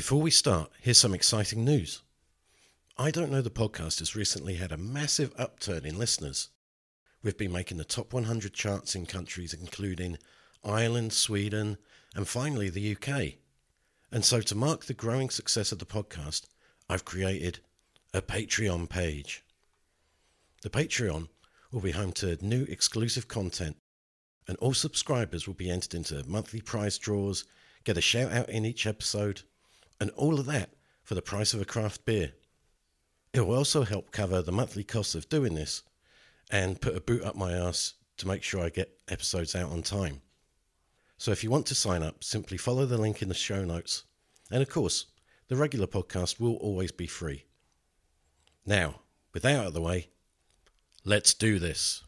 Before we start, here's some exciting news. I Don't Know the podcast has recently had a massive upturn in listeners. We've been making the top 100 charts in countries including Ireland, Sweden, and finally the UK. And so, to mark the growing success of the podcast, I've created a Patreon page. The Patreon will be home to new exclusive content, and all subscribers will be entered into monthly prize draws, get a shout out in each episode, and all of that for the price of a craft beer. It will also help cover the monthly costs of doing this and put a boot up my ass to make sure I get episodes out on time. So if you want to sign up, simply follow the link in the show notes. And of course, the regular podcast will always be free. Now, with that out of the way, let's do this.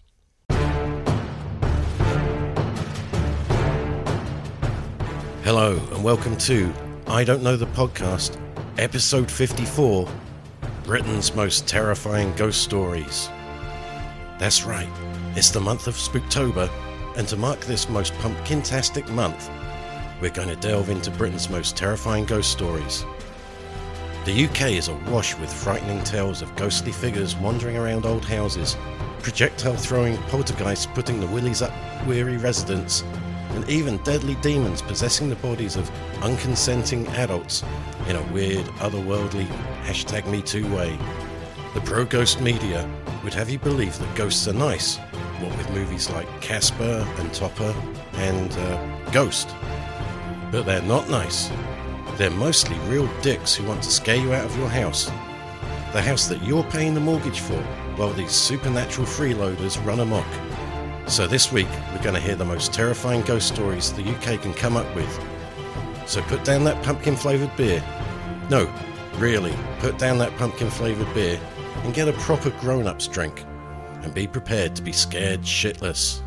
Hello, and welcome to I Don't Know the Podcast, episode 54 Britain's Most Terrifying Ghost Stories. That's right, it's the month of Spooktober, and to mark this most pumpkin-tastic month, we're going to delve into Britain's most terrifying ghost stories. The UK is awash with frightening tales of ghostly figures wandering around old houses, projectile throwing poltergeists putting the willies up weary residents, and even deadly demons possessing the bodies of unconsenting adults in a weird, otherworldly hashtag MeToo way. The pro ghost media would have you believe that ghosts are nice, what with movies like Casper and Topper and uh, Ghost. But they're not nice. They're mostly real dicks who want to scare you out of your house. The house that you're paying the mortgage for, while these supernatural freeloaders run amok. So this week, we're going to hear the most terrifying ghost stories the UK can come up with. So put down that pumpkin flavoured beer. No, really, put down that pumpkin flavoured beer and get a proper grown up's drink. And be prepared to be scared shitless.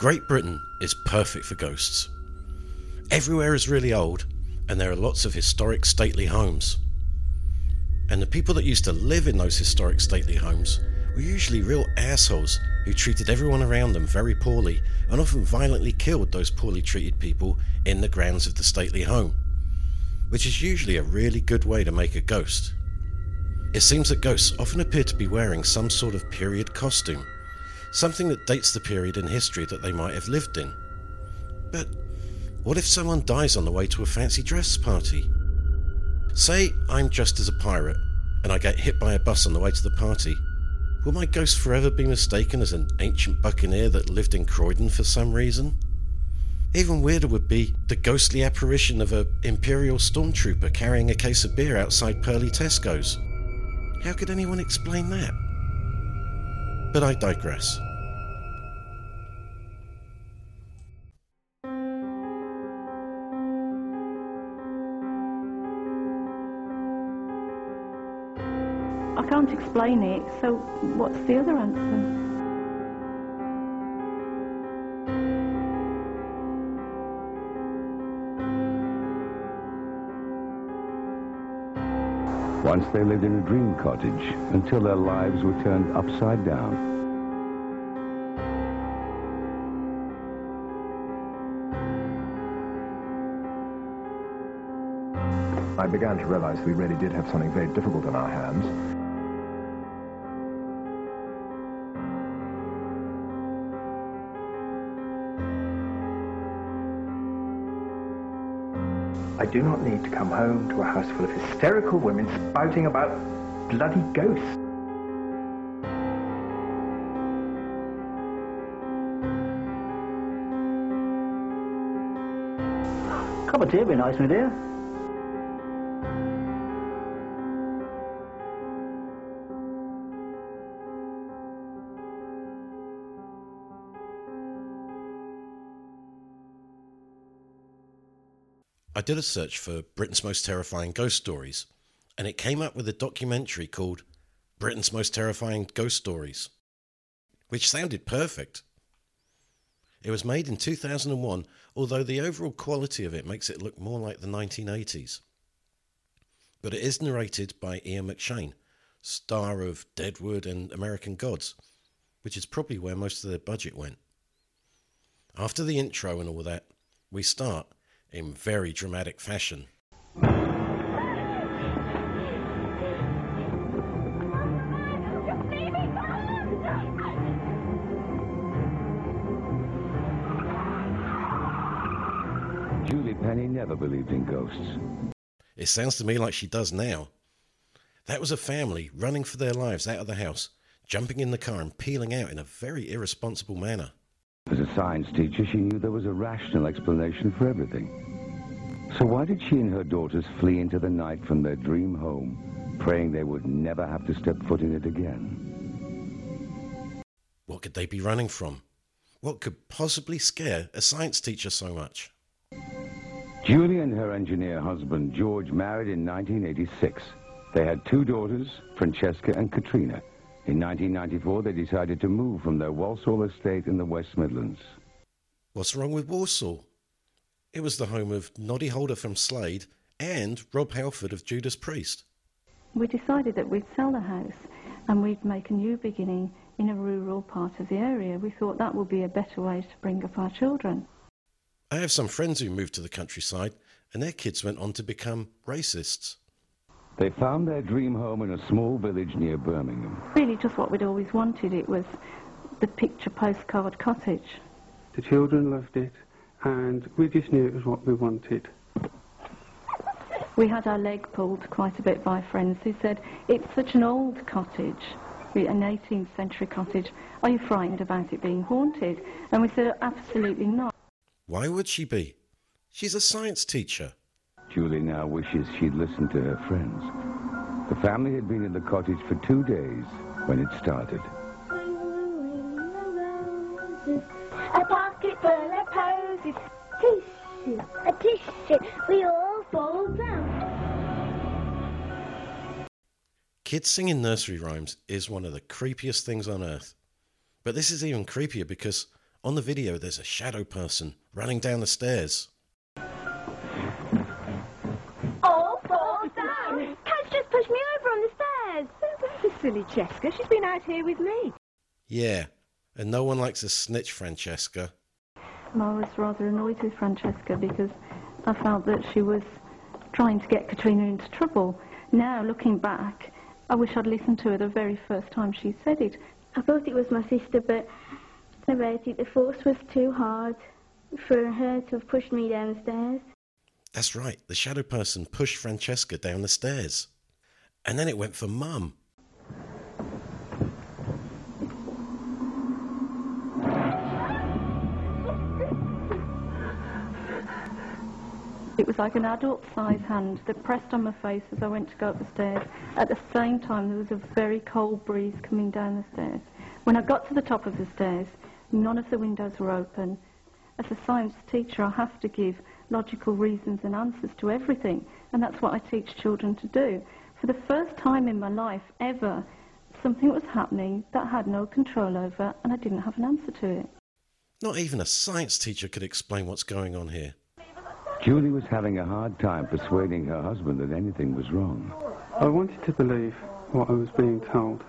Great Britain is perfect for ghosts. Everywhere is really old, and there are lots of historic stately homes. And the people that used to live in those historic stately homes were usually real assholes who treated everyone around them very poorly and often violently killed those poorly treated people in the grounds of the stately home, which is usually a really good way to make a ghost. It seems that ghosts often appear to be wearing some sort of period costume something that dates the period in history that they might have lived in. But what if someone dies on the way to a fancy dress party? Say I'm dressed as a pirate and I get hit by a bus on the way to the party. Will my ghost forever be mistaken as an ancient buccaneer that lived in Croydon for some reason? Even weirder would be the ghostly apparition of an Imperial stormtrooper carrying a case of beer outside Purley Tesco's. How could anyone explain that? But I digress. I can't explain it, so what's the other answer? Once they lived in a dream cottage until their lives were turned upside down. I began to realize we really did have something very difficult in our hands. Do not need to come home to a house full of hysterical women spouting about bloody ghosts. Cup of tea would be nice, my dear. I did a search for Britain's most terrifying ghost stories, and it came up with a documentary called Britain's Most Terrifying Ghost Stories, which sounded perfect. It was made in 2001, although the overall quality of it makes it look more like the 1980s. but it is narrated by Ian McShane, star of Deadwood and American Gods, which is probably where most of their budget went. After the intro and all that, we start in very dramatic fashion. Julie Penny never believed in ghosts. It sounds to me like she does now. That was a family running for their lives out of the house, jumping in the car and peeling out in a very irresponsible manner. As a science teacher, she knew there was a rational explanation for everything. So why did she and her daughters flee into the night from their dream home, praying they would never have to step foot in it again? What could they be running from? What could possibly scare a science teacher so much? Julie and her engineer husband, George, married in 1986. They had two daughters, Francesca and Katrina. In 1994, they decided to move from their Walsall estate in the West Midlands. What's wrong with Walsall? It was the home of Noddy Holder from Slade and Rob Halford of Judas Priest. We decided that we'd sell the house and we'd make a new beginning in a rural part of the area. We thought that would be a better way to bring up our children. I have some friends who moved to the countryside and their kids went on to become racists. They found their dream home in a small village near Birmingham. Really just what we'd always wanted. It was the picture postcard cottage. The children loved it, and we just knew it was what we wanted. We had our leg pulled quite a bit by friends who said, it's such an old cottage, an 18th century cottage. Are you frightened about it being haunted? And we said, absolutely not. Why would she be? She's a science teacher. Julie now wishes she'd listened to her friends. The family had been in the cottage for two days when it started. A pocket full of posies. Tissue, a tissue. We all fall down. Kids singing nursery rhymes is one of the creepiest things on earth. But this is even creepier because on the video there's a shadow person running down the stairs. All fall down. Cat's just pushed me over on the stairs. This silly Cheska, she's been out here with me. Yeah, and no one likes a snitch, Francesca. And I was rather annoyed with Francesca because I felt that she was trying to get Katrina into trouble. Now, looking back, I wish I'd listened to her the very first time she said it. I thought it was my sister, but about it, the force was too hard for her to have pushed me down the stairs. That's right, the shadow person pushed Francesca down the stairs. And then it went for Mum. It was like an adult-sized hand that pressed on my face as I went to go up the stairs. At the same time, there was a very cold breeze coming down the stairs. When I got to the top of the stairs, none of the windows were open. As a science teacher, I have to give logical reasons and answers to everything, and that's what I teach children to do. For the first time in my life ever, something was happening that I had no control over, and I didn't have an answer to it. Not even a science teacher could explain what's going on here. Julie was having a hard time persuading her husband that anything was wrong. I wanted to believe what I was being told,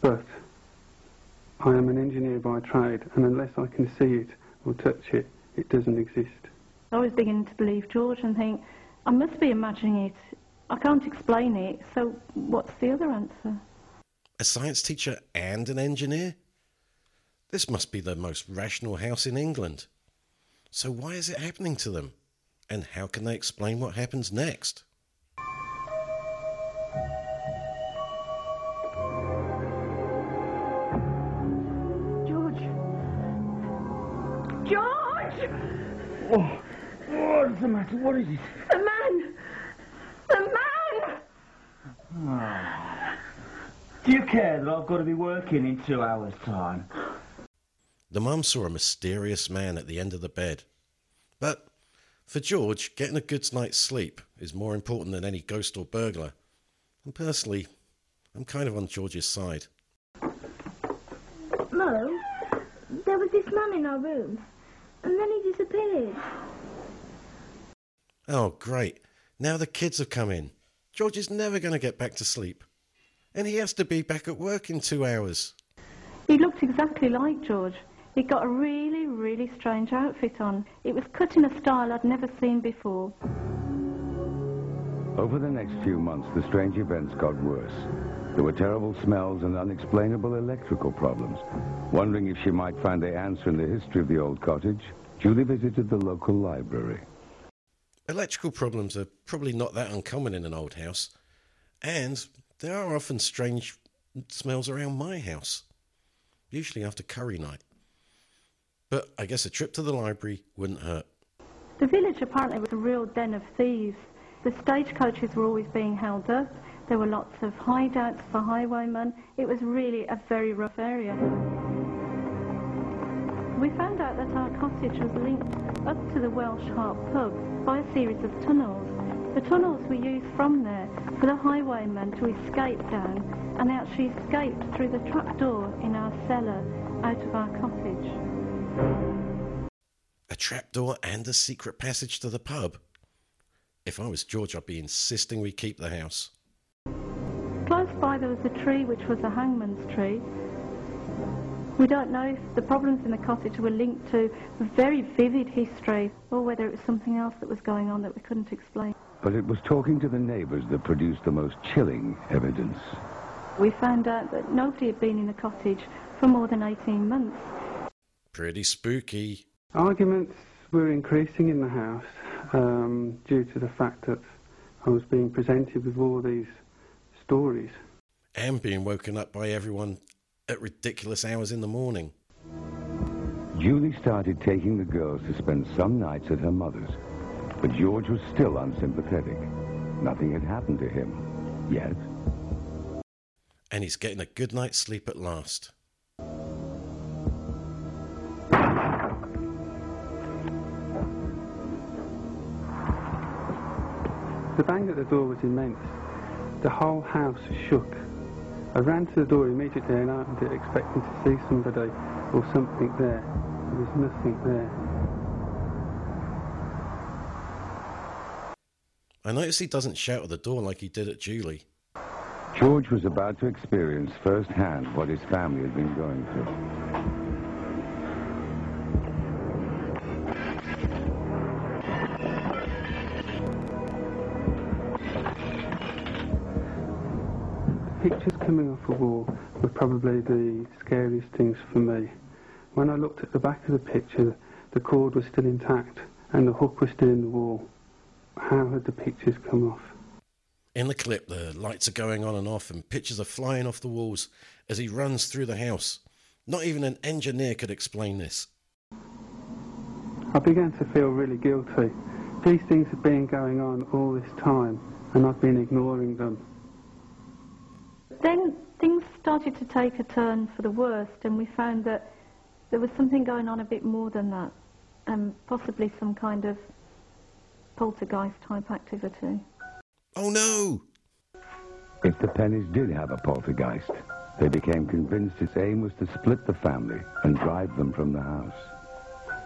but I am an engineer by trade, and unless I can see it or touch it, it doesn't exist. I was beginning to believe George and think, I must be imagining it. I can't explain it, so what's the other answer? A science teacher and an engineer? This must be the most rational house in England. So why is it happening to them? And how can they explain what happens next? George! George! Oh, what's the matter? What is it? The man! The man! Ah. Do you care that I've got to be working in two hours' time? The mum saw a mysterious man at the end of the bed. But for George, getting a good night's sleep is more important than any ghost or burglar. And personally, I'm kind of on George's side. Mo, there was this man in our room, and then he disappeared. Oh, great. Now the kids have come in. George is never going to get back to sleep. And he has to be back at work in two hours. He looked exactly like George. He'd got a really, really strange outfit on. It was cut in a style I'd never seen before. Over the next few months, the strange events got worse. There were terrible smells and unexplainable electrical problems. Wondering if she might find the answer in the history of the old cottage, Julie visited the local library. Electrical problems are probably not that uncommon in an old house, and there are often strange smells around my house, usually after curry night. But I guess a trip to the library wouldn't hurt. The village apparently was a real den of thieves. The stagecoaches were always being held up. There were lots of hideouts for highwaymen. It was really a very rough area. We found out that our cottage was linked up to the Welsh Harp pub by a series of tunnels. The tunnels were used from there for the highwaymen to escape down, and they actually escaped through the trapdoor in our cellar out of our cottage. A trapdoor and a secret passage to the pub. If I was George, I'd be insisting we keep the house. Close by there was a tree which was a hangman's tree. We don't know if the problems in the cottage were linked to a very vivid history or whether it was something else that was going on that we couldn't explain. But it was talking to the neighbors that produced the most chilling evidence. We found out that nobody had been in the cottage for more than 18 months. Pretty spooky. Arguments were increasing in the house um, due to the fact that I was being presented with all these stories. And being woken up by everyone at ridiculous hours in the morning. Julie started taking the girls to spend some nights at her mother's, but George was still unsympathetic. Nothing had happened to him, yet. And he's getting a good night's sleep at last. The bang at the door was immense. The whole house shook. I ran to the door immediately and opened it expecting to see somebody or something there. There was nothing there. I notice he doesn't shout at the door like he did at Julie. George was about to experience firsthand what his family had been going through. Coming off the wall were probably the scariest things for me. When I looked at the back of the picture, the cord was still intact and the hook was still in the wall. How had the pictures come off? In the clip, the lights are going on and off, and pictures are flying off the walls as he runs through the house. Not even an engineer could explain this. I began to feel really guilty. These things had been going on all this time and I've been ignoring them. Then started to take a turn for the worst, and we found that there was something going on a bit more than that, and possibly some kind of poltergeist type activity. Oh no! If the Pennies did have a poltergeist, they became convinced its aim was to split the family and drive them from the house.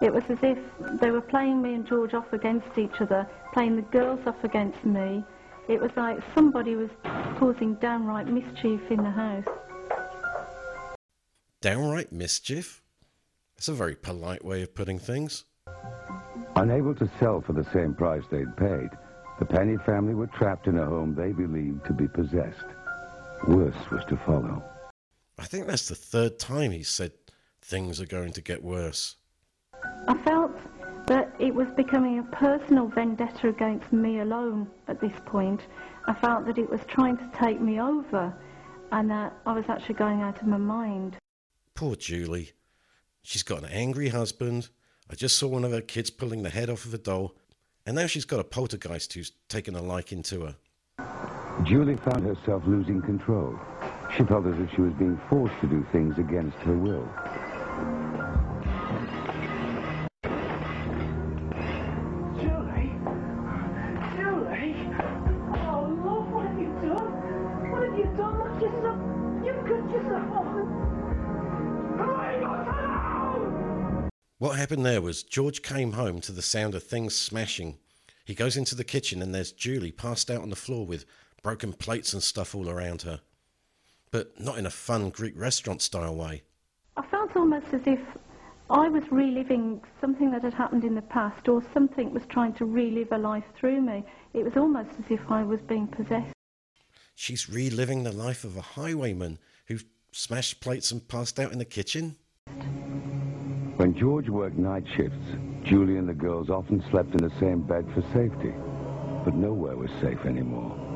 It was as if they were playing me and George off against each other, playing the girls off against me. It was like somebody was causing downright mischief in the house. Downright mischief? That's a very polite way of putting things. Unable to sell for the same price they'd paid, the Penny family were trapped in a home they believed to be possessed. Worse was to follow. I think that's the third time he said things are going to get worse. I felt that it was becoming a personal vendetta against me alone at this point. I felt that it was trying to take me over and that I was actually going out of my mind. Poor Julie. She's got an angry husband. I just saw one of her kids pulling the head off of a doll. And now she's got a poltergeist who's taken a liking to her. Julie found herself losing control. She felt as if she was being forced to do things against her will. What happened there was George came home to the sound of things smashing. He goes into the kitchen and there's Julie passed out on the floor with broken plates and stuff all around her. But not in a fun Greek restaurant style way. I felt almost as if I was reliving something that had happened in the past or something was trying to relive a life through me. It was almost as if I was being possessed. She's reliving the life of a highwayman who smashed plates and passed out in the kitchen. When George worked night shifts, Julie and the girls often slept in the same bed for safety. But nowhere was safe anymore.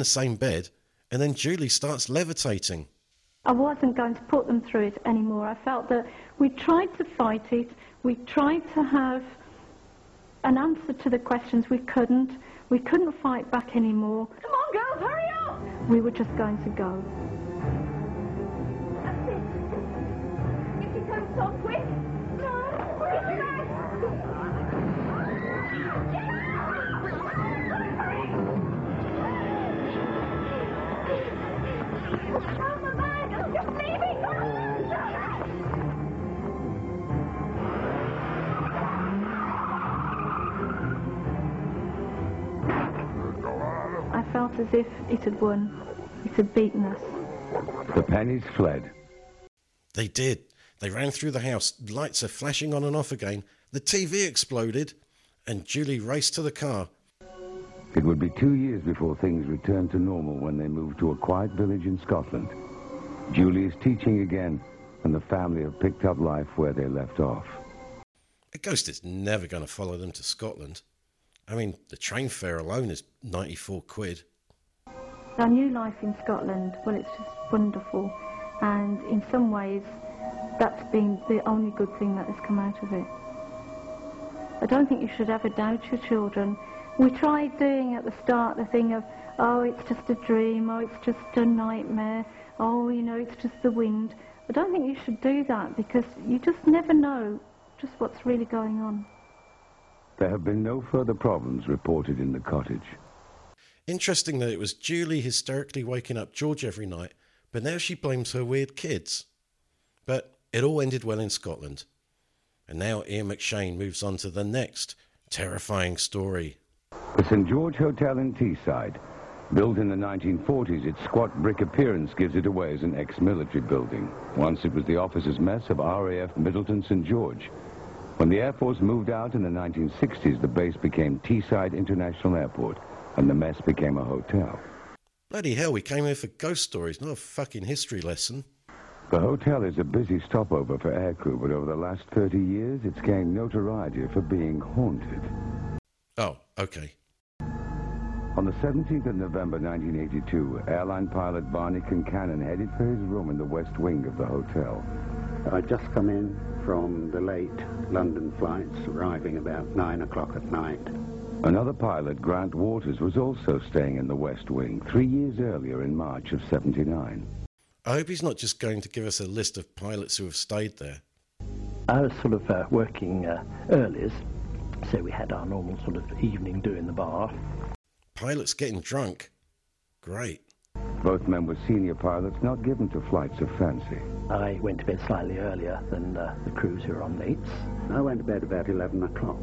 The same bed, and then Julie starts levitating. I wasn't going to put them through it anymore. I felt that we tried to fight it. We tried to have an answer to the questions. We couldn't. We couldn't fight back anymore. Come on, girls, hurry up! We were just going to go. That's it. If you. Felt as if it had won. It had beaten us. The pennies fled. They did. They ran through the house, lights are flashing on and off again. The TV exploded, and Julie raced to the car. It would be two years before things returned to normal when they moved to a quiet village in Scotland. Julie is teaching again, and the family have picked up life where they left off. A ghost is never going to follow them to Scotland. I mean, the train fare alone is 94 quid. Our new life in Scotland, well, it's just wonderful. And in some ways, that's been the only good thing that has come out of it. I don't think you should ever doubt your children. We tried doing at the start the thing of, oh, it's just a dream, oh, it's just a nightmare, oh, you know, it's just the wind. I don't think you should do that because you just never know just what's really going on. There have been no further problems reported in the cottage. Interesting that it was Julie hysterically waking up George every night, but now she blames her weird kids. But it all ended well in Scotland. And now Ian McShane moves on to the next terrifying story. The St. George Hotel in Teesside. Built in the 1940s, its squat brick appearance gives it away as an ex-military building. Once it was the officers' mess of RAF Middleton St. George. When the Air Force moved out in the 1960s, the base became Teesside International Airport, and the mess became a hotel. Bloody hell, we came here for ghost stories, not a fucking history lesson. The hotel is a busy stopover for aircrew, but over the last 30 years, it's gained notoriety for being haunted. Oh, okay. On the 17th of November 1982, airline pilot Barney Concannon headed for his room in the west wing of the hotel. I'd just come in from the late London flights, arriving about nine o'clock at night. Another pilot, Grant Waters, was also staying in the west wing three years earlier in March of 79. I hope he's not just going to give us a list of pilots who have stayed there. I was sort of uh, working uh, earlies, so we had our normal sort of evening do in the bar. Pilots getting drunk? Great. Both men were senior pilots not given to flights of fancy. I went to bed slightly earlier than uh, the crews who were on lates. I went to bed about 11 o'clock.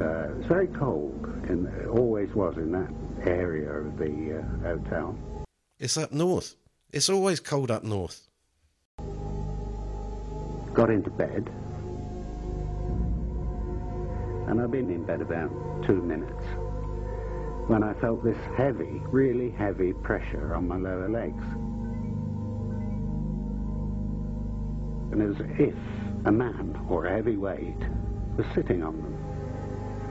Uh, it's very cold, and it always was in that area of the uh, hotel. It's up north. It's always cold up north. Got into bed, and I've been in bed about two minutes when I felt this heavy, really heavy pressure on my lower legs. And as if a man or a heavy weight was sitting on them.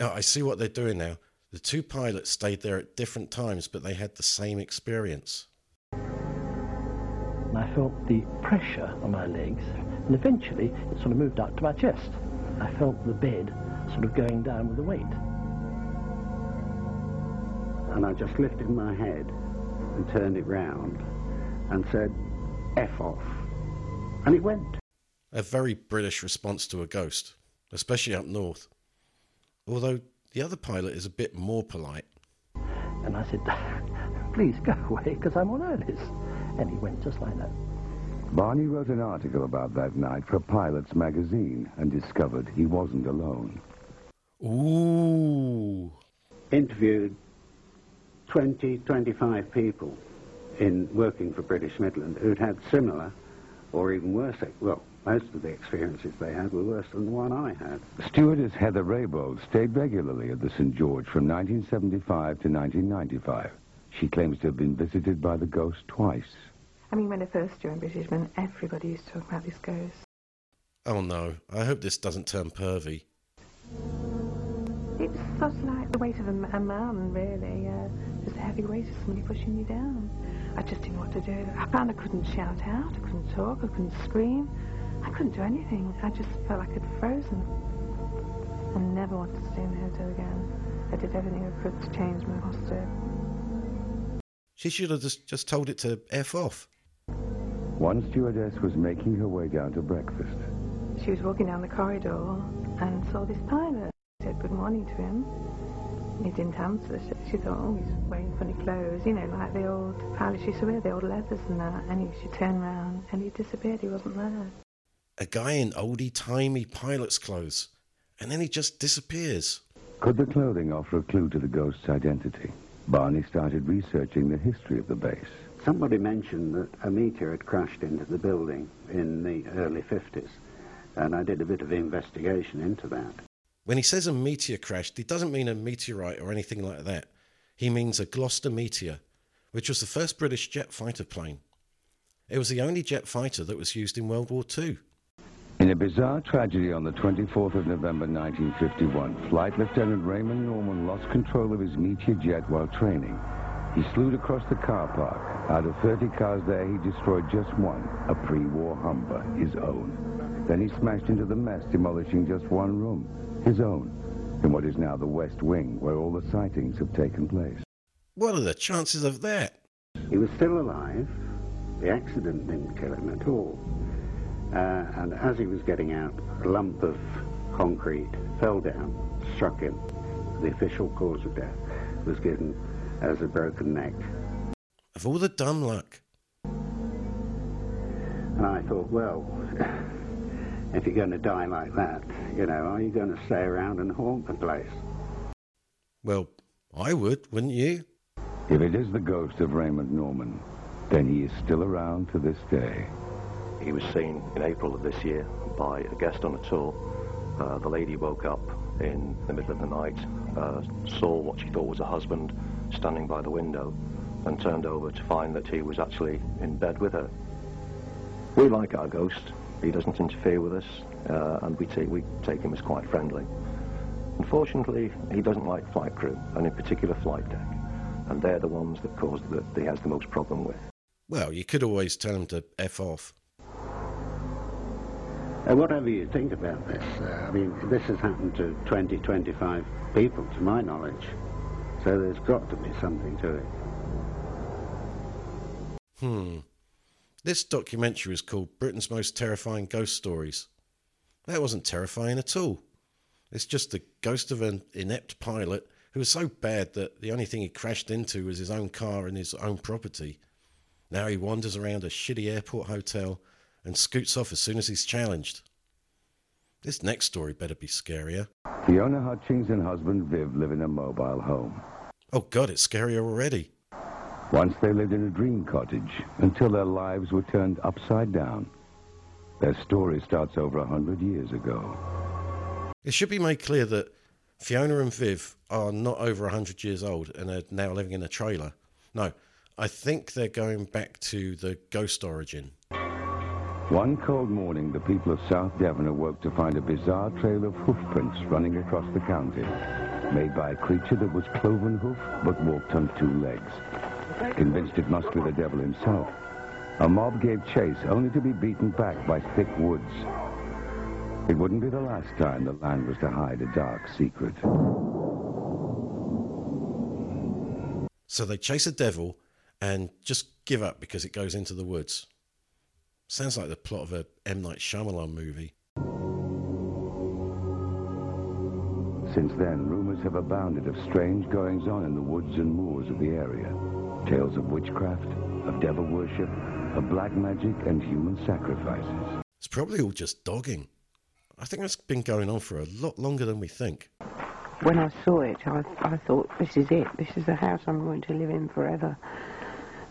Oh, I see what they're doing now. The two pilots stayed there at different times, but they had the same experience. And I felt the pressure on my legs, and eventually it sort of moved up to my chest. I felt the bed sort of going down with the weight. And I just lifted my head and turned it round and said, F off. And it went. A very British response to a ghost, especially up north. Although the other pilot is a bit more polite. And I said, please go away because I'm on Earlis. And he went just like that. Barney wrote an article about that night for Pilots magazine and discovered he wasn't alone. Ooh. Interviewed 20, 25 people in working for British Midland who'd had similar or even worse, well, most of the experiences they had were worse than the one I had. Stewardess Heather Raybould stayed regularly at the St. George from 1975 to 1995. She claims to have been visited by the ghost twice. I mean, when I first joined British Midland, everybody used to talk about this ghost. Oh no, I hope this doesn't turn pervy. It's sort of like the weight of a, a man, really. Uh, just a heavy weight of somebody pushing you down. I just didn't know what to do. I found I couldn't shout out, I couldn't talk, I couldn't scream. I couldn't do anything. I just felt like I'd frozen. I never wanted to stay in the hotel again. I did everything I could to change my posture. She should have just, just told it to F off. One stewardess was making her way down to breakfast. She was walking down the corridor and saw this pilot. She said good morning to him. He didn't answer. She, she thought, oh, he's wearing funny clothes, you know, like the old pilots used to wear, the old leathers and that. And he, she turned round and he disappeared. He wasn't there. A guy in oldie-timey pilot's clothes. And then he just disappears. Could the clothing offer a clue to the ghost's identity? Barney started researching the history of the base. Somebody mentioned that a meteor had crashed into the building in the early 50s, and I did a bit of investigation into that. When he says a meteor crashed, he doesn't mean a meteorite or anything like that. He means a Gloster meteor, which was the first British jet fighter plane. It was the only jet fighter that was used in World War II. In a bizarre tragedy on the 24th of November 1951, Flight Lieutenant Raymond Norman lost control of his Meteor jet while training. He slewed across the car park. Out of 30 cars there, he destroyed just one, a pre-war Humber, his own. Then he smashed into the mess, demolishing just one room, his own, in what is now the West Wing, where all the sightings have taken place. What are the chances of that? He was still alive. The accident didn't kill him at all. Uh, and as he was getting out, a lump of concrete fell down, struck him. The official cause of death was given as a broken neck. Of all the dumb luck. And I thought, well, if you're going to die like that, you know, are you going to stay around and haunt the place? Well, I would, wouldn't you? If it is the ghost of Raymond Norman, then he is still around to this day. He was seen in April of this year by a guest on a tour. Uh, the lady woke up in the middle of the night, uh, saw what she thought was a husband standing by the window, and turned over to find that he was actually in bed with her. We like our ghost. He doesn't interfere with us, uh, and we take, we take him as quite friendly. Unfortunately, he doesn't like flight crew, and in particular flight deck, and they're the ones that cause that he has the most problem with. Well, you could always tell him to F off. Uh, whatever you think about this, uh, I mean, this has happened to 20, 25 people, to my knowledge. So there's got to be something to it. Hmm. This documentary is called Britain's Most Terrifying Ghost Stories. That wasn't terrifying at all. It's just the ghost of an inept pilot who was so bad that the only thing he crashed into was his own car and his own property. Now he wanders around a shitty airport hotel and scoots off as soon as he's challenged. This next story better be scarier. Fiona Hutchings and husband Viv live in a mobile home. Oh god, it's scarier already. Once they lived in a dream cottage until their lives were turned upside down. Their story starts over a hundred years ago. It should be made clear that Fiona and Viv are not over a hundred years old and are now living in a trailer. No, I think they're going back to the ghost origin. One cold morning, the people of South Devon awoke to find a bizarre trail of hoof prints running across the county, made by a creature that was cloven hoof but walked on two legs. Convinced it must be the devil himself, a mob gave chase only to be beaten back by thick woods. It wouldn't be the last time the land was to hide a dark secret. So they chase a devil and just give up because it goes into the woods. Sounds like the plot of a M. Night Shyamalan movie. Since then, rumors have abounded of strange goings on in the woods and moors of the area. Tales of witchcraft, of devil worship, of black magic, and human sacrifices. It's probably all just dogging. I think that's been going on for a lot longer than we think. When I saw it, I, I thought, this is it. This is the house I'm going to live in forever.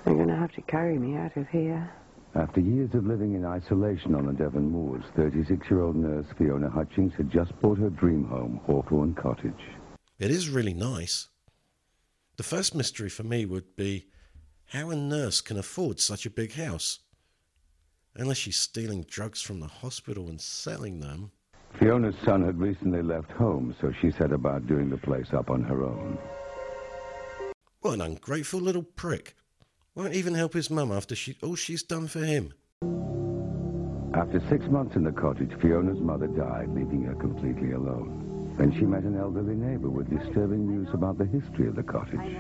They're going to have to carry me out of here. After years of living in isolation on the Devon moors, 36-year-old nurse Fiona Hutchings had just bought her dream home, Hawthorne Cottage. It is really nice. The first mystery for me would be how a nurse can afford such a big house. Unless she's stealing drugs from the hospital and selling them. Fiona's son had recently left home, so she set about doing the place up on her own. What an ungrateful little prick. Won't even help his mum after she, all she's done for him. After six months in the cottage, Fiona's mother died, leaving her completely alone. Then she met an elderly neighbor with disturbing news about the history of the cottage.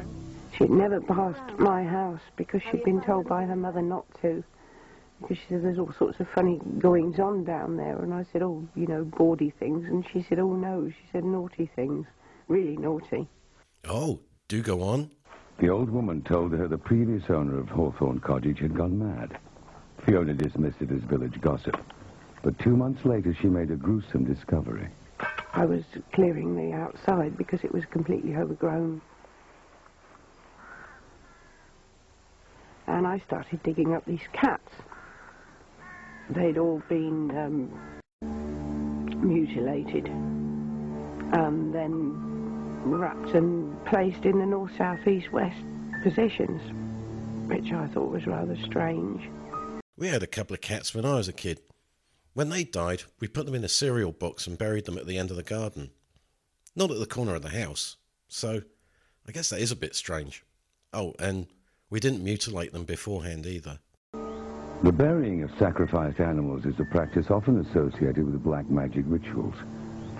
She'd never passed my house because she'd been told by her mother not to. Because she said there's all sorts of funny goings on down there. And I said, oh, you know, bawdy things. And she said, oh, no. She said naughty things. Really naughty. Oh, do go on. The old woman told her the previous owner of Hawthorne Cottage had gone mad. Fiona dismissed it as village gossip. But two months later, she made a gruesome discovery. I was clearing the outside because it was completely overgrown. And I started digging up these cats. They'd all been um, mutilated and then wrapped and placed in the north, south, east, west positions, which I thought was rather strange. We had a couple of cats when I was a kid. When they died, we put them in a cereal box and buried them at the end of the garden. Not at the corner of the house. So, I guess that is a bit strange. Oh, and we didn't mutilate them beforehand either. The burying of sacrificed animals is a practice often associated with black magic rituals.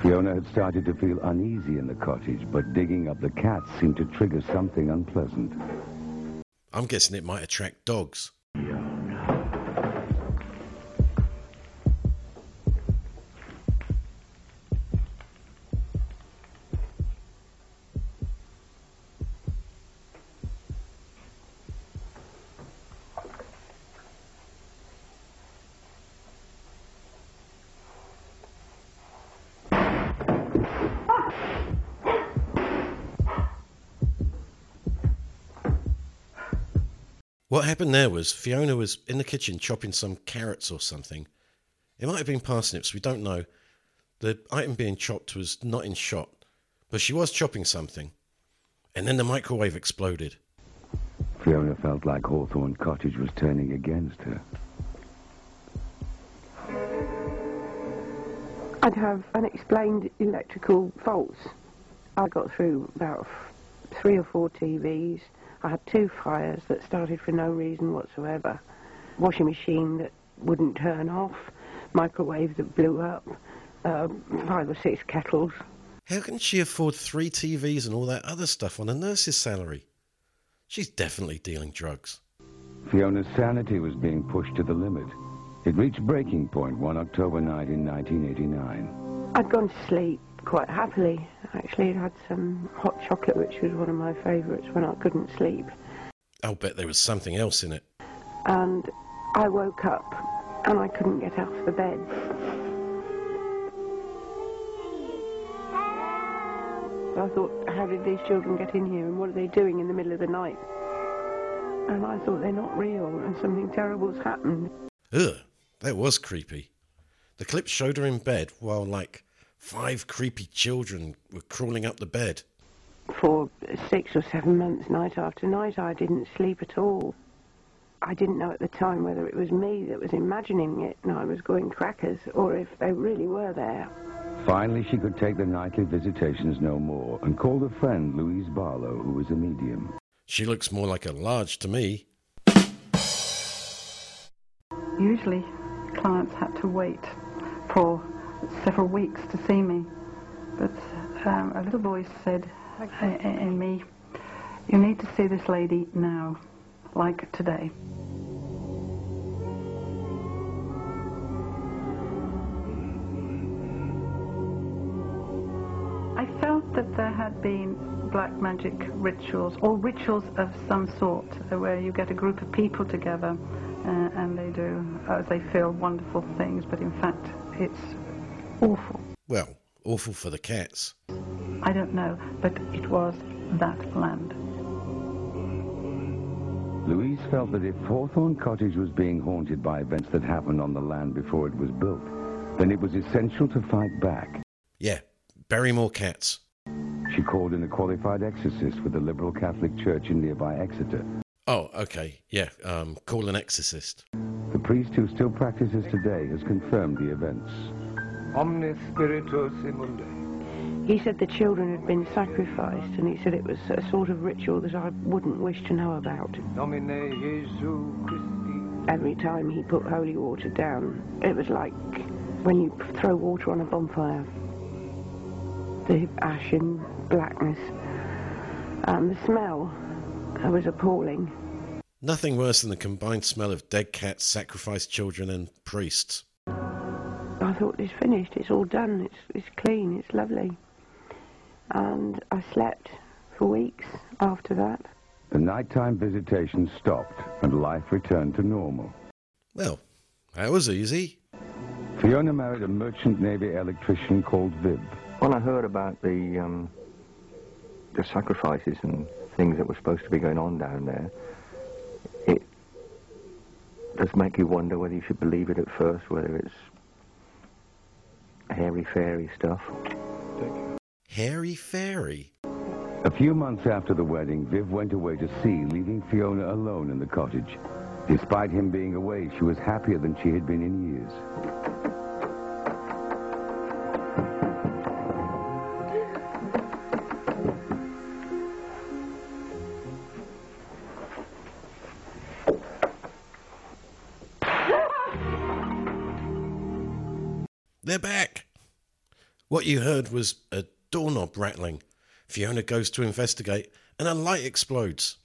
Fiona had started to feel uneasy in the cottage, but digging up the cats seemed to trigger something unpleasant. I'm guessing it might attract dogs. What happened there was Fiona was in the kitchen chopping some carrots or something. It might have been parsnips, we don't know. The item being chopped was not in shot, but she was chopping something. And then the microwave exploded. Fiona felt like Hawthorne Cottage was turning against her. I'd have unexplained electrical faults. I got through about three or four TVs. I had two fires that started for no reason whatsoever. Washing machine that wouldn't turn off. Microwave that blew up. Uh, five or six kettles. How can she afford three TVs and all that other stuff on a nurse's salary? She's definitely dealing drugs. Fiona's sanity was being pushed to the limit. It reached breaking point one October night in 1989. I'd gone to sleep quite happily. Actually, I'd had some hot chocolate, which was one of my favourites when I couldn't sleep. I'll bet there was something else in it. And I woke up and I couldn't get out of the bed. I thought, how did these children get in here and what are they doing in the middle of the night? And I thought they're not real and something terrible's happened. Ugh, that was creepy. The clip showed her in bed while, like, five creepy children were crawling up the bed. For six or seven months, night after night, I didn't sleep at all. I didn't know at the time whether it was me that was imagining it and I was going crackers or if they really were there. Finally, she could take the nightly visitations no more and called a friend, Louise Barlow, who was a medium. She looks more like a large to me. Usually, clients had to wait for several weeks to see me. But um, a little voice said in me, You need to see this lady now, like today. I felt that there had been black magic rituals, or rituals of some sort, where you get a group of people together uh, and they do, uh, they feel wonderful things, but in fact it's awful. Well, awful for the cats. I don't know, but it was that land. Louise felt that if Hawthorne Cottage was being haunted by events that happened on the land before it was built, then it was essential to fight back. Yeah, bury more cats. She called in a qualified exorcist with the Liberal Catholic Church in nearby Exeter. Oh, okay. Yeah, um, call an exorcist. The priest who still practices today has confirmed the events. Omnis Spiritus Immundi. He said the children had been sacrificed, and he said it was a sort of ritual that I wouldn't wish to know about. Domine Jesu Christi. Every time he put holy water down, it was like when you throw water on a bonfire. The ashen blackness and the smell was appalling. Nothing worse than the combined smell of dead cats, sacrificed children, and priests. I thought it's finished, it's all done, it's, it's clean, it's lovely. And I slept for weeks after that. The nighttime visitation stopped and life returned to normal. Well, that was easy. Fiona married a merchant navy electrician called Viv. When I heard about the um, the sacrifices and things that were supposed to be going on down there, it does make you wonder whether you should believe it at first, whether it's hairy fairy stuff. Hairy fairy? A few months after the wedding, Viv went away to sea, leaving Fiona alone in the cottage. Despite him being away, she was happier than she had been in years. They're back. What you heard was a doorknob rattling. Fiona goes to investigate, and a light explodes.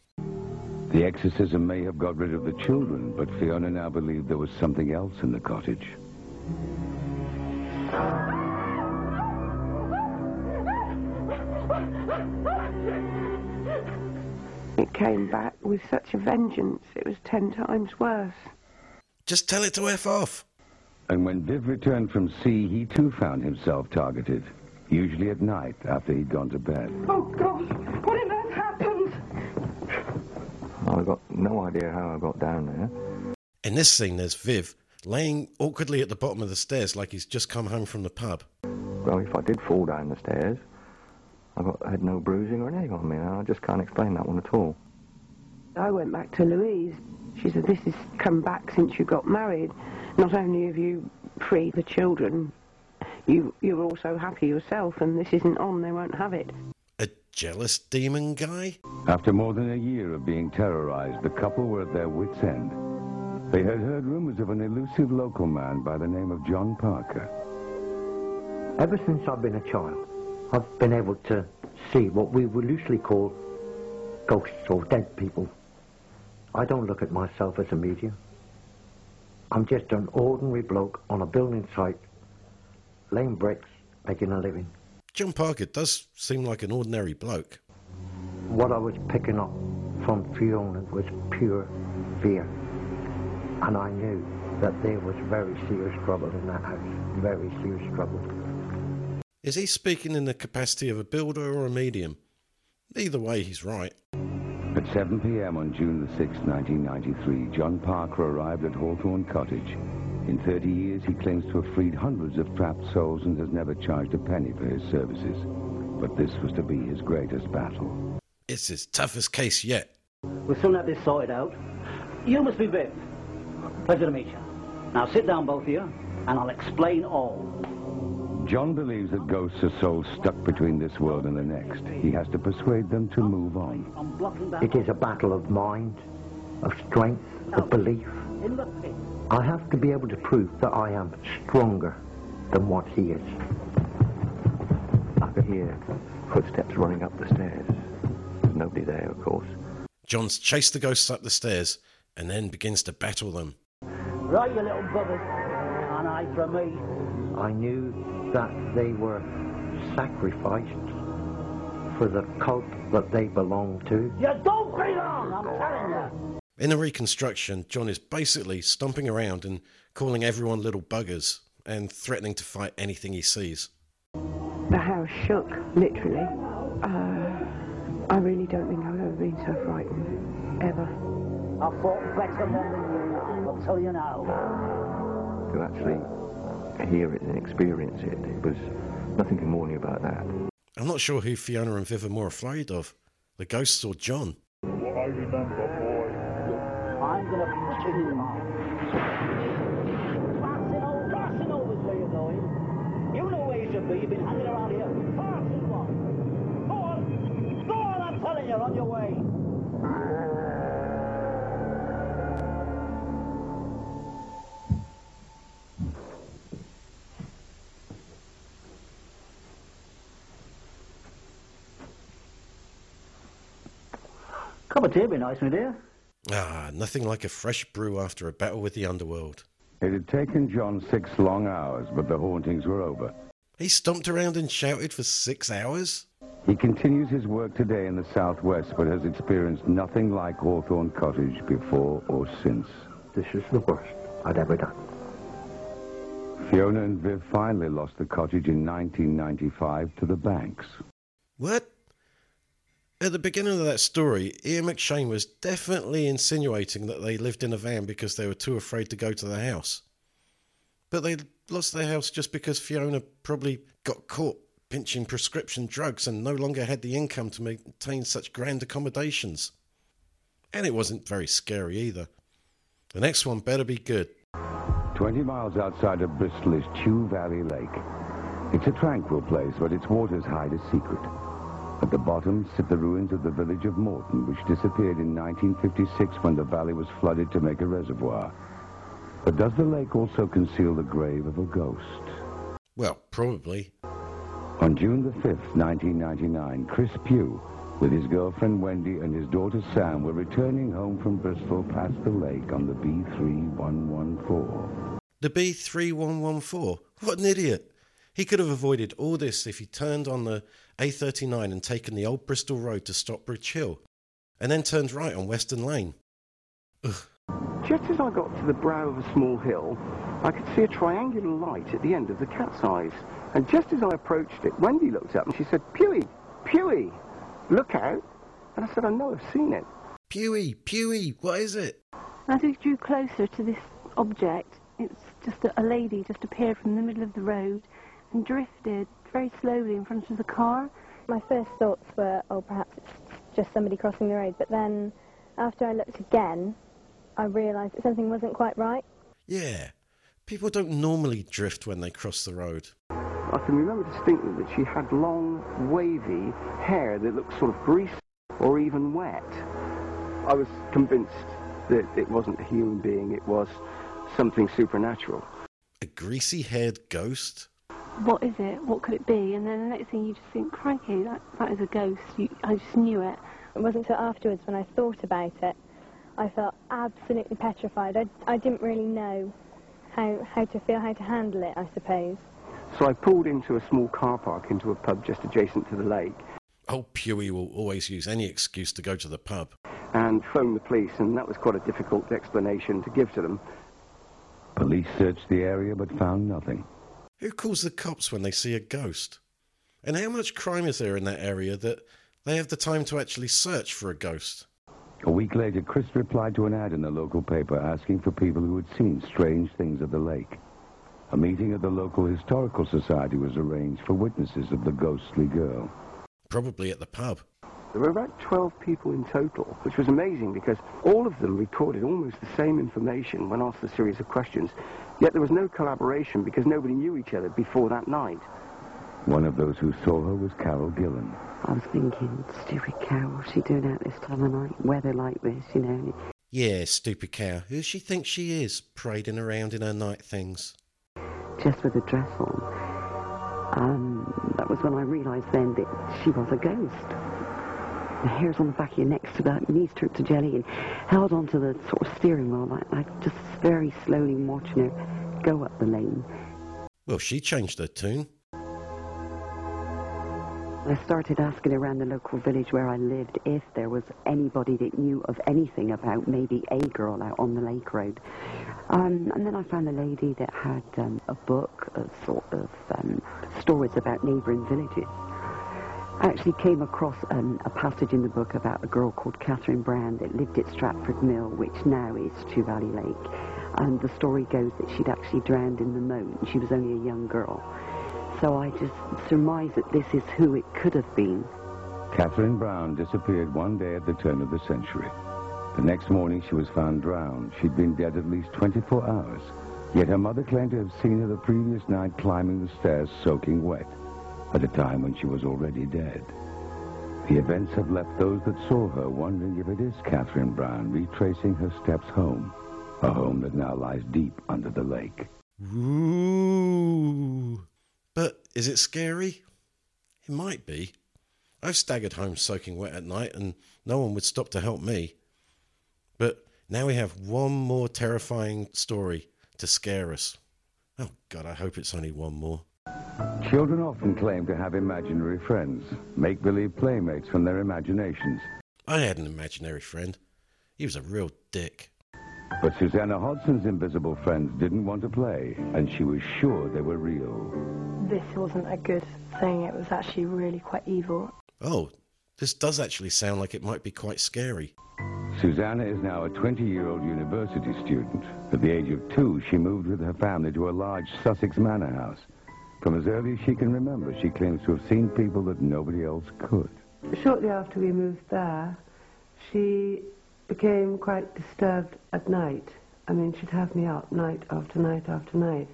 The exorcism may have got rid of the children, but Fiona now believed there was something else in the cottage. It came back with such a vengeance, it was ten times worse. Just tell it to F off. And when Viv returned from sea, he too found himself targeted, usually at night after he'd gone to bed. Oh, God, what on earth happened? I've got no idea how I got down there. In this scene, there's Viv laying awkwardly at the bottom of the stairs like he's just come home from the pub. Well, if I did fall down the stairs, I got, had no bruising or anything on me. and I just can't explain that one at all. I went back to Louise. She said, this has come back since you got married. Not only have you freed the children, you, you're also happy yourself, and this isn't on, they won't have it. A jealous demon guy? After more than a year of being terrorized, the couple were at their wits' end. They had heard rumors of an elusive local man by the name of John Parker. Ever since I've been a child, I've been able to see what we would loosely call ghosts or dead people. I don't look at myself as a medium. I'm just an ordinary bloke on a building site, laying bricks, making a living. John Parker does seem like an ordinary bloke. What I was picking up from Fiona was pure fear. And I knew that there was very serious trouble in that house. Very serious trouble. Is he speaking in the capacity of a builder or a medium? Either way, he's right. At 7 p.m. on June the 6th, 1993, John Parker arrived at Hawthorne Cottage. In 30 years, he claims to have freed hundreds of trapped souls and has never charged a penny for his services. But this was to be his greatest battle. It's his toughest case yet. We'll soon have this sorted out. You must be Viv. Pleasure to meet you. Now sit down, both of you, and I'll explain all. John believes that ghosts are souls stuck between this world and the next. He has to persuade them to move on. It is a battle of mind, of strength, of belief. In the pit. I have to be able to prove that I am stronger than what he is. I could hear footsteps running up the stairs. There's nobody there, of course. John's chased the ghosts up the stairs and then begins to battle them. Right, you little buggers. An eye from me. I knew that they were sacrificed for the cult that they belonged to. You don't belong, I'm telling you. In the reconstruction, John is basically stomping around and calling everyone little buggers and threatening to fight anything he sees. The house shook, literally. Uh, I really don't think I've ever been so frightened, ever. I fought better men than you I'll tell you now. To actually hear it and experience it, it was nothing can warn you about that. I'm not sure who Fiona and Viv are more afraid of, the ghosts or John. What I remember, boy. I'm gonna push you on. Blasting old blasting over is where you're going. You know where you should be. You've been hanging around here far too long. Go on. Go on, I'm telling you, on your way. Cup of tea be nice, my dear. Ah, nothing like a fresh brew after a battle with the underworld. It had taken John six long hours, but the hauntings were over. He stomped around and shouted for six hours? He continues his work today in the southwest, but has experienced nothing like Hawthorne Cottage before or since. This is the worst I'd ever done. Fiona and Viv finally lost the cottage in 1995 to the banks. What? At the beginning of that story, Ian McShane was definitely insinuating that they lived in a van because they were too afraid to go to the house. But they lost their house just because Fiona probably got caught pinching prescription drugs and no longer had the income to maintain such grand accommodations. And it wasn't very scary either. The next one better be good. 20 miles outside of Bristol is Chew Valley Lake. It's a tranquil place, but its waters hide a secret. At the bottom sit the ruins of the village of Moreton, which disappeared in 1956 when the valley was flooded to make a reservoir. But does the lake also conceal the grave of a ghost? Well, probably. On June the 5th, 1999, Chris Pugh, with his girlfriend Wendy and his daughter Sam, were returning home from Bristol past the lake on the B3114. The B3114? What an idiot! He could have avoided all this if he turned on the A39 and taken the old Bristol Road to Stockbridge Hill, and then turned right on Western Lane. Ugh. Just as I got to the brow of a small hill, I could see a triangular light at the end of the cat's eyes. And just as I approached it, Wendy looked up and she said, Pewee, Pewee, look out. And I said, I know, I've seen it. Pewee, Pewee, what is it? As we drew closer to this object, it's just a, a lady just appeared from the middle of the road and drifted very slowly in front of the car. My first thoughts were, oh, perhaps it's just somebody crossing the road. But then, after I looked again, I realised that something wasn't quite right. Yeah, people don't normally drift when they cross the road. I can remember distinctly that she had long, wavy hair that looked sort of greasy or even wet. I was convinced that it wasn't a human being, it was something supernatural. A greasy haired ghost? What is it? What could it be? And then the next thing you just think, crikey, that, that is a ghost. You, I just knew it. It wasn't until afterwards when I thought about it, I felt absolutely petrified. I, I didn't really know how, how to feel, how to handle it, I suppose. So I pulled into a small car park into a pub just adjacent to the lake oh, Old Pewey will always use any excuse to go to the pub. and phoned the police, and that was quite a difficult explanation to give to them. Police searched the area but found nothing. Who calls the cops when they see a ghost? And how much crime is there in that area that they have the time to actually search for a ghost? A week later, Chris replied to an ad in the local paper asking for people who had seen strange things at the lake. A meeting at the local historical society was arranged for witnesses of the ghostly girl. Probably at the pub. There were about 12 people in total, which was amazing because all of them recorded almost the same information when asked a series of questions. Yet there was no collaboration because nobody knew each other before that night. One of those who saw her was Carol Gillen. I was thinking, stupid cow, what's she doing out this time of night? Weather like this, you know. Yeah, stupid cow. Who does she think she is, parading around in her night things? Just with a dress on. Um, that was when I realised then that she was a ghost. The hairs on the back of your neck stood out, your knees turned to jelly, and held onto the sort of steering wheel, like, like just very slowly watching her go up the lane. Well, she changed her tune. I started asking around the local village where I lived if there was anybody that knew of anything about maybe a girl out on the lake road. Um, and then I found a lady that had um, a book of sort of um, stories about neighbouring villages. I actually came across a passage in the book about a girl called Catherine Brown that lived at Stratford Mill, which now is Chew Valley Lake. And the story goes that she'd actually drowned in the moat, and she was only a young girl. So I just surmise that this is who it could have been. Catherine Brown disappeared one day at the turn of the century. The next morning she was found drowned. She'd been dead at least 24 hours. Yet her mother claimed to have seen her the previous night climbing the stairs soaking wet, at a time when she was already dead. The events have left those that saw her wondering if it is Catherine Brown retracing her steps home, a home that now lies deep under the lake. Ooh. But is it scary? It might be. I've staggered home soaking wet at night and no one would stop to help me. But now we have one more terrifying story to scare us. Oh, God, I hope it's only one more. Children often claim to have imaginary friends, make-believe playmates from their imaginations. I had an imaginary friend. He was a real dick. But Susanna Hodson's invisible friends didn't want to play, and she was sure they were real. This wasn't a good thing. It was actually really quite evil. Oh, this does actually sound like it might be quite scary. Susanna is now a 20-year-old university student. At the age of two, she moved with her family to a large Sussex manor house. From as early as she can remember, she claims to have seen people that nobody else could. Shortly after we moved there, she became quite disturbed at night. I mean, she'd have me up night after night after night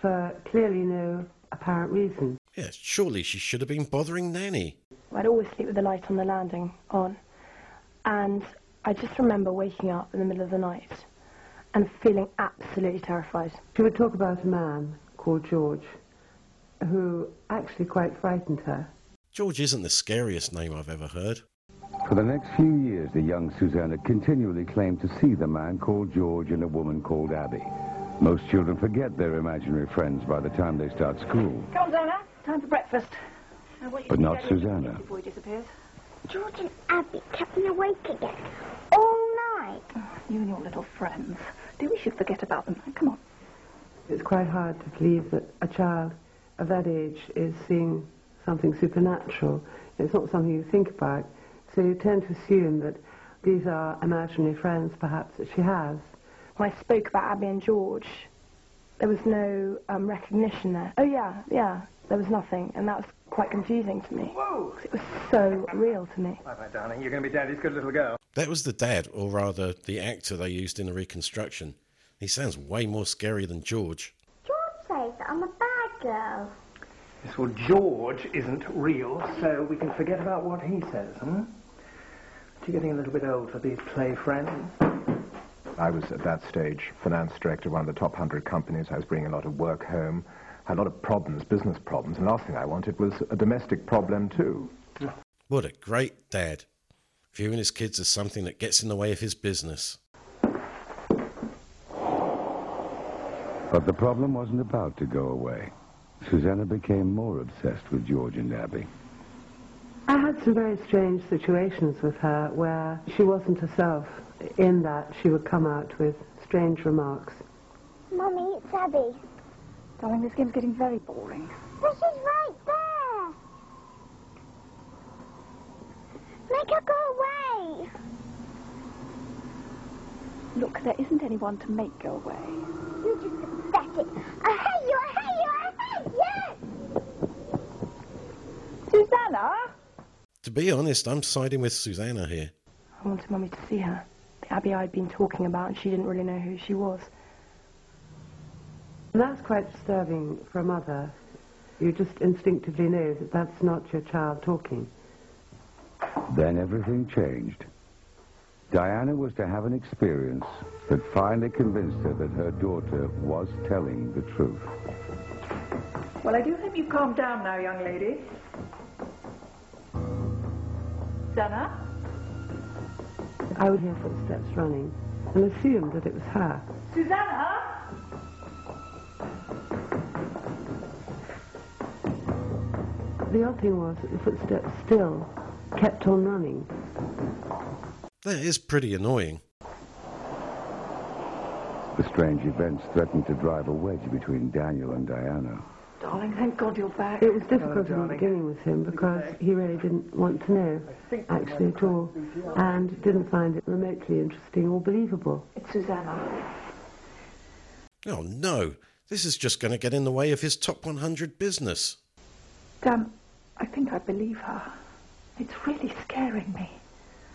for clearly no apparent reason. Yes, surely she should have been bothering Nanny. I'd always sleep with the light on the landing on. And I just remember waking up in the middle of the night and feeling absolutely terrified. She would talk about a man called George who actually quite frightened her. George isn't the scariest name I've ever heard. For the next few years, the young Susanna continually claimed to see the man called George and a woman called Abby. Most children forget their imaginary friends by the time they start school, Come on, Zona. Time for breakfast. Now, what you but not Daddy will do Susanna. Before he disappears. George and Abby kept me awake again. All night. Oh, you and your little friends. Do we should forget about them? Come on. It's quite hard to believe that a child of that age is seeing something supernatural. It's not something you think about. So you tend to assume that these are imaginary friends, perhaps, that she has. When I spoke about Abby and George, there was no um, recognition there. Oh, yeah, yeah, there was nothing. And that was quite confusing to me. 'cause It was so real to me. Bye bye, darling. You're going to be Daddy's good little girl. That was the dad, or rather the actor they used in the reconstruction. He sounds way more scary than George. George says that I'm a bad girl. Yes, well, George isn't real, so we can forget about what he says, hmm? You're getting a little bit old for these play friends. I was at that stage finance director of one of the top 100 companies. I was bringing a lot of work home, had a lot of problems, business problems, and the last thing I wanted was a domestic problem too. What a great dad. Viewing his kids as something that gets in the way of his business. But the problem wasn't about to go away. Susanna became more obsessed with George and Abby. I had some very strange situations with her where she wasn't herself, in that she would come out with strange remarks. Mummy, it's Abby. Darling, this game's getting very boring. But she's right there. Make her go away. Look, there isn't anyone to make go away. You just pathetic. I hate you, I hate you, I hate you. Susanna? To be honest, I'm siding with Susanna here. I wanted Mummy to see her. The Abby I'd been talking about, and she didn't really know who she was. And that's quite disturbing for a mother. You just instinctively know that that's not your child talking. Then everything changed. Diana was to have an experience that finally convinced her that her daughter was telling the truth. Well, I do hope you've calmed down now, young lady. Susanna? I would hear footsteps running and assumed that it was her. Susanna? The odd thing was that the footsteps still kept on running. That is pretty annoying. The strange events threatened to drive a wedge between Daniel and Diana. Darling, thank God you're back. It was difficult in the beginning with him because he really didn't want to know, actually at all, and didn't find it remotely interesting or believable. It's Susanna. Oh no, this is just going to get in the way of his top 100 business. Dan, I think I believe her. It's really scaring me.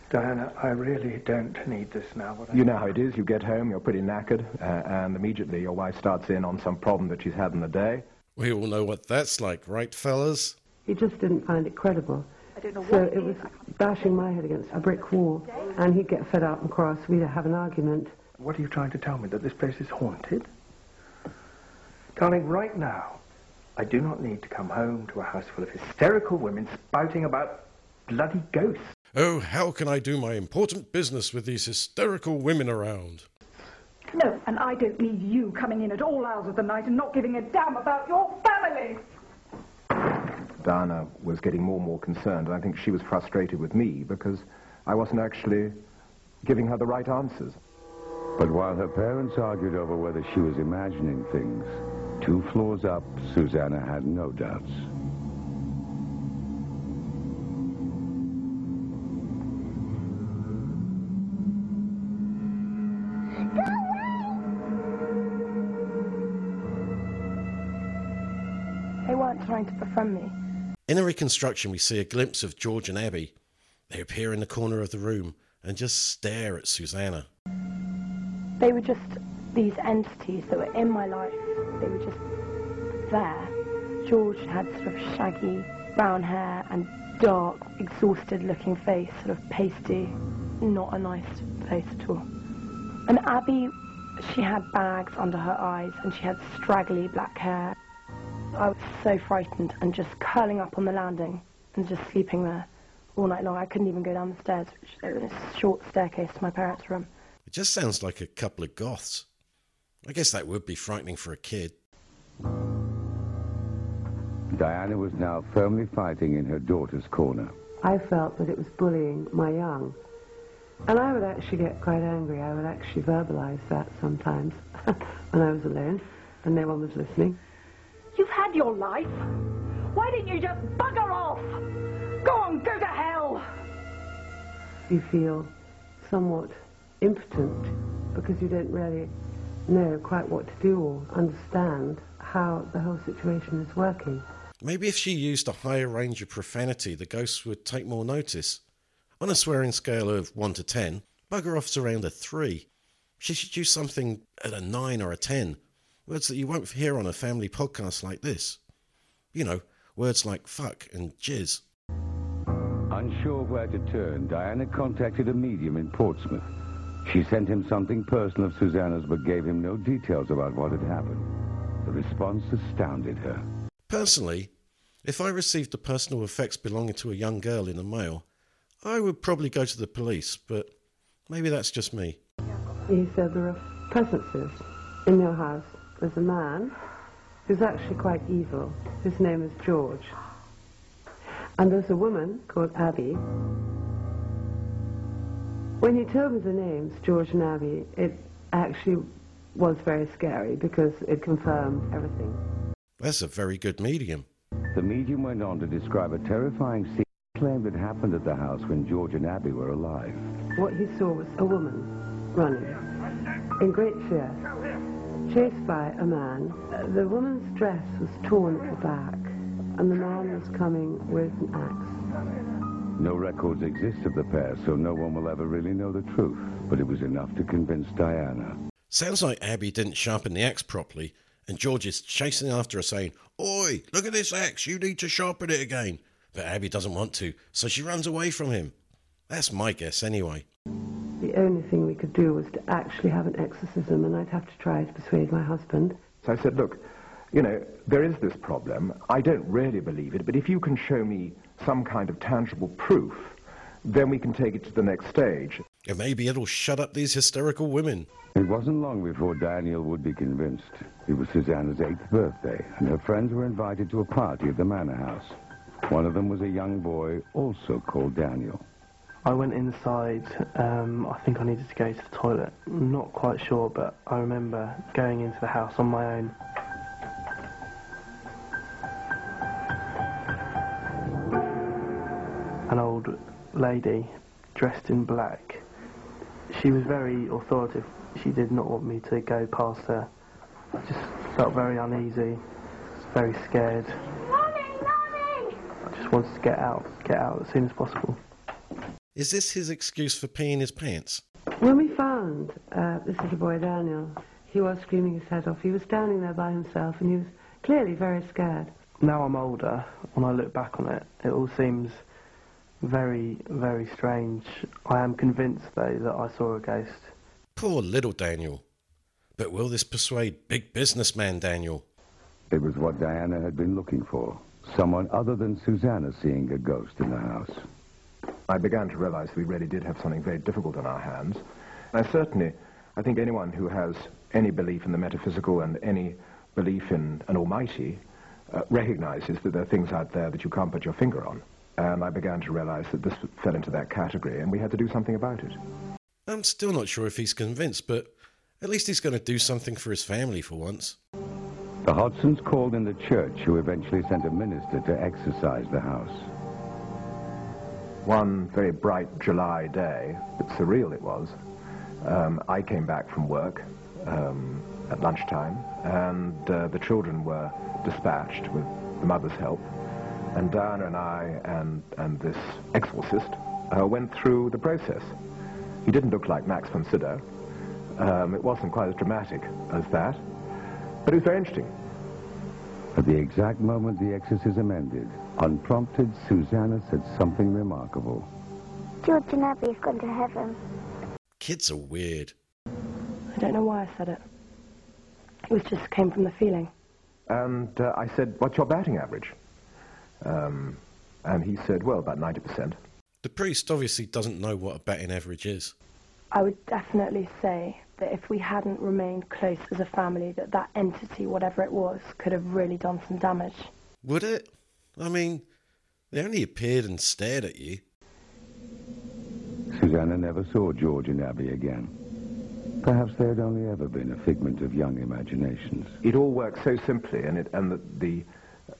Diana, I really don't need this now. What You know how it is. You get home, you're pretty knackered, uh, and immediately your wife starts in on some problem that she's had in the day. We all know what that's like, right, fellas? He just didn't find it credible. I don't know So it was bashing my head against a brick wall, and he'd get fed up and cross. We'd have an argument. What are you trying to tell me? That this place is haunted? Darling, right now, I do not need to come home to a house full of hysterical women spouting about bloody ghosts. Oh, how can I do my important business with these hysterical women around? No, and I don't need you coming in at all hours of the night and not giving a damn about your family. Diana was getting more and more concerned, and I think she was frustrated with me because I wasn't actually giving her the right answers. But while her parents argued over whether she was imagining things, two floors up, Susanna had no doubts. Trying to befriend me. In a reconstruction, we see a glimpse of George and Abby. They appear in the corner of the room and just stare at Susanna. They were just these entities that were in my life. They were just there. George had sort of shaggy brown hair and dark, exhausted looking face, sort of pasty, not a nice face at all. And Abby, she had bags under her eyes and she had straggly black hair. I was so frightened and just curling up on the landing and just sleeping there all night long. I couldn't even go down the stairs, which there was a short staircase to my parents' room. It just sounds like a couple of goths. I guess that would be frightening for a kid. Diana was now firmly fighting in her daughter's corner. I felt that it was bullying my young. And I would actually get quite angry. I would actually verbalize that sometimes when I was alone and no one was listening. You've had your life. Why didn't you just bugger off? Go on, go to hell. You feel somewhat impotent because you don't really know quite what to do or understand how the whole situation is working. Maybe if she used a higher range of profanity, the ghosts would take more notice. On a swearing scale of 1 to 10, bugger off's around a 3. She should use something at a 9 or a 10. Words that you won't hear on a family podcast like this. You know, words like fuck and jizz. Unsure where to turn, Diana contacted a medium in Portsmouth. She sent him something personal of Susanna's but gave him no details about what had happened. The response astounded her. Personally, if I received the personal effects belonging to a young girl in the mail, I would probably go to the police, but maybe that's just me. He said there are presences in your house. There's a man who's actually quite evil. His name is George. And there's a woman called Abby. When he told me the names, George and Abby, it actually was very scary because it confirmed everything. That's a very good medium. The medium went on to describe a terrifying scene claimed had happened at the house when George and Abby were alive. What he saw was a woman running in great fear, chased by a man. Uh, The woman's dress was torn at the back, and the man was coming with an axe. No records exist of the pair, so no one will ever really know the truth. But it was enough to convince Diana. Sounds like Abby didn't sharpen the axe properly, and George is chasing after her saying, Oi, look at this axe, you need to sharpen it again. But Abby doesn't want to, so she runs away from him. That's my guess anyway. Could do was to actually have an exorcism, and I'd have to try to persuade my husband. So I said, look, you know, there is this problem. I don't really believe it, but if you can show me some kind of tangible proof, then we can take it to the next stage. And maybe it'll shut up these hysterical women. It wasn't long before Daniel would be convinced. It was Susanna's eighth birthday, and her friends were invited to a party at the manor house. One of them was a young boy, also called Daniel. I went inside. Um, I think I needed to go to the toilet. Not quite sure, but I remember going into the house on my own. An old lady dressed in black. She was very authoritative. She did not want me to go past her. I just felt very uneasy, very scared. I just wanted to get out, get out as soon as possible. Is this his excuse for peeing his pants? When we found uh, this little boy, Daniel, he was screaming his head off. He was standing there by himself and he was clearly very scared. Now I'm older, when I look back on it, it all seems very, very strange. I am convinced, though, that I saw a ghost. Poor little Daniel. But will this persuade big businessman Daniel? It was what Diana had been looking for. Someone other than Susanna seeing a ghost in the house. I began to realize we really did have something very difficult on our hands. And I certainly, I think anyone who has any belief in the metaphysical and any belief in an almighty uh, recognizes that there are things out there that you can't put your finger on. And I began to realize that this fell into that category and we had to do something about it. I'm still not sure if he's convinced, but at least he's going to do something for his family for once. The Hodsons called in the church, who eventually sent a minister to exorcise the house. One very bright July day, but surreal it was, um, I came back from work um, at lunchtime, and uh, the children were dispatched with the mother's help. And Diana and I and, and this exorcist uh, went through the process. He didn't look like Max von Sydow. Um, it wasn't quite as dramatic as that, but it was very interesting. At the exact moment the exorcism ended, unprompted, Susanna said something remarkable. George and Abby have gone to heaven. Kids are weird. I don't know why I said it. It was just came from the feeling. And uh, I said, what's your batting average? Um, and he said, well, about 90%. The priest obviously doesn't know what a batting average is. I would definitely say that if we hadn't remained close as a family, that that entity, whatever it was, could have really done some damage. Would it? I mean, they only appeared and stared at you. Susanna never saw George and Abby again. Perhaps they had only ever been a figment of young imaginations. It all worked so simply, and, it, and the, the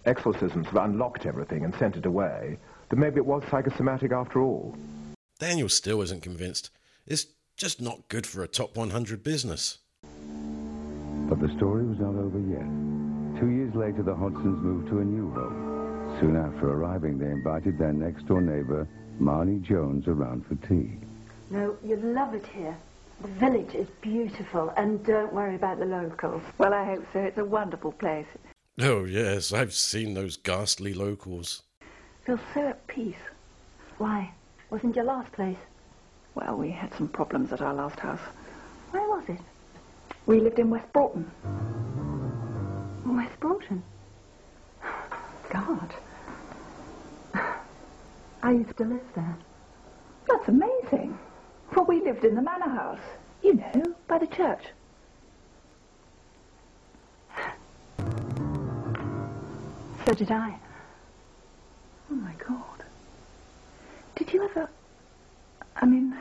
exorcisms have unlocked everything and sent it away, that maybe it was psychosomatic after all. Daniel still isn't convinced. It's just not good for a top 100 business. But the story was not over yet. Two years later, the Hodsons moved to a new home. Soon after arriving, they invited their next-door neighbor, Marnie Jones, around for tea. No, you'd love it here. The village is beautiful, and don't worry about the locals. Well, I hope so. It's a wonderful place. Oh, yes, I've seen those ghastly locals. Feel so at peace. Why? Wasn't your last place? Well, we had some problems at our last house. Where was it? We lived in West Broughton. West Broughton? God. I used to live there. That's amazing. Well, we lived in the manor house. You know, by the church. So did I. Oh, my God. Did you ever... I mean...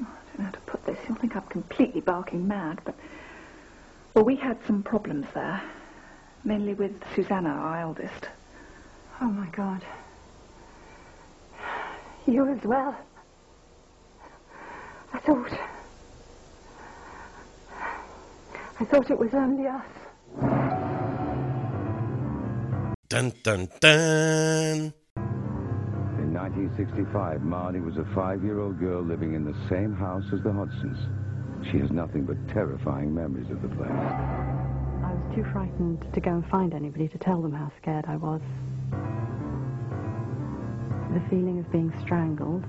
oh, I don't know how to put this. You'll think I'm completely barking mad, but... Well, we had some problems there. Mainly with Susanna, our eldest. Oh, my God. You as well. I thought... I thought it was only us. Dun dun dun! In 1965, Marnie was a five-year-old girl living in the same house as the Hodsons. She has nothing but terrifying memories of the place. I was too frightened to go and find anybody to tell them how scared I was. The feeling of being strangled.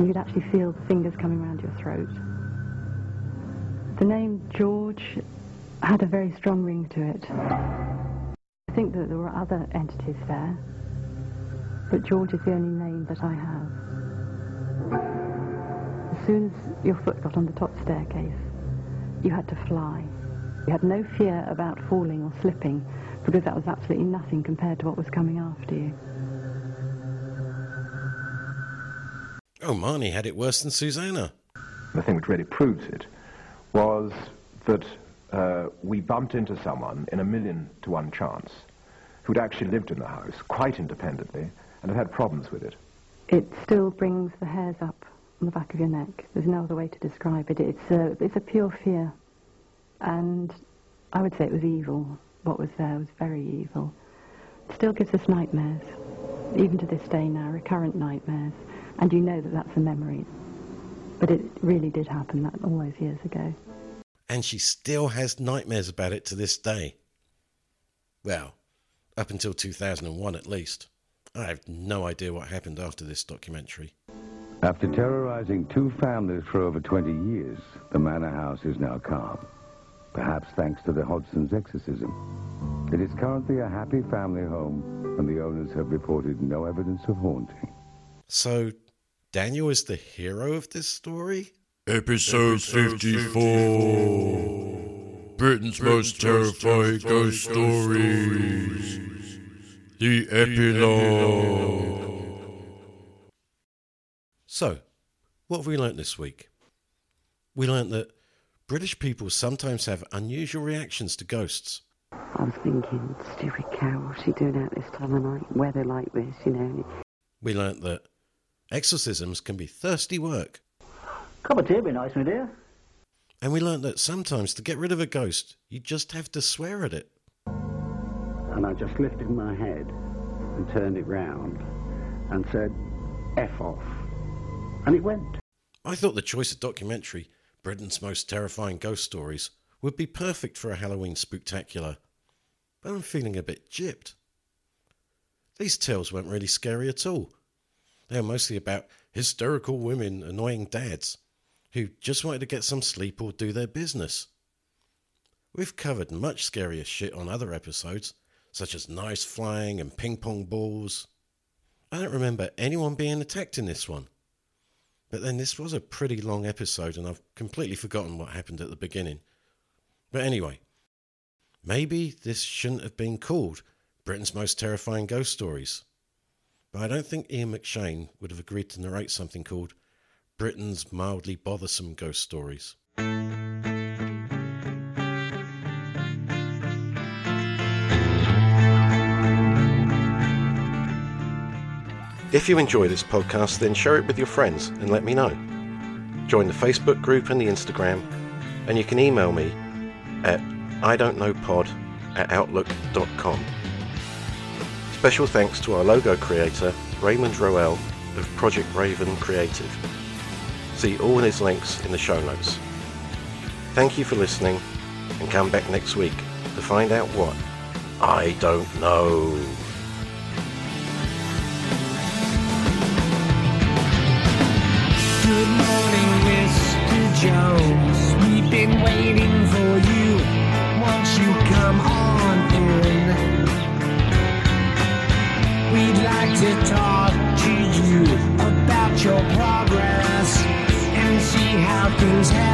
You could actually feel the fingers coming around your throat. The name George had a very strong ring to it. I think that there were other entities there. But George is the only name that I have. As soon as your foot got on the top staircase, you had to fly. You had no fear about falling or slipping because that was absolutely nothing compared to what was coming after you. Oh, Marnie had it worse than Susanna. The thing which really proves it was that uh, we bumped into someone in a million to one chance who'd actually lived in the house quite independently and had had problems with it. It still brings the hairs up on the back of your neck. There's no other way to describe it. It's a, it's a pure fear. And I would say it was evil. What was there was very evil. It still gives us nightmares, even to this day now, recurrent nightmares. And you know that that's a memory. But it really did happen that all those years ago. And she still has nightmares about it to this day. Well, up until 2001 at least. I have no idea what happened after this documentary. After terrorizing two families for over 20 years, the manor house is now calm. Perhaps thanks to the Hodson's exorcism. It is currently a happy family home, and the owners have reported no evidence of haunting. So, Daniel is the hero of this story? Episode 54 Britain's most terrifying ghost stories. The epilogue. So, what have we learnt this week? We learnt that British people sometimes have unusual reactions to ghosts. I was thinking, stupid cow, what's she doing out this time of night? Weather like this, you know. We learnt that exorcisms can be thirsty work. Cup of tea would be nice, my dear. And we learnt that sometimes to get rid of a ghost, you just have to swear at it. And I just lifted my head and turned it round and said, F off. And it went. I thought the choice of documentary, Britain's Most Terrifying Ghost Stories, would be perfect for a Halloween spooktacular. But I'm feeling a bit gypped. These tales weren't really scary at all. They were mostly about hysterical women annoying dads who just wanted to get some sleep or do their business. We've covered much scarier shit on other episodes, such as knives flying and ping pong balls. I don't remember anyone being attacked in this one. But then this was a pretty long episode, and I've completely forgotten what happened at the beginning. But anyway, maybe this shouldn't have been called Britain's Most Terrifying Ghost Stories. But I don't think Ian McShane would have agreed to narrate something called Britain's Mildly Bothersome Ghost Stories. If you enjoy this podcast, then share it with your friends and let me know. Join the Facebook group and the Instagram, and you can email me at I don't know pod at outlook.com. Special thanks to our logo creator, Raymond Roel of Project Raven Creative. See all his links in the show notes. Thank you for listening, and come back next week to find out what I don't know. Things have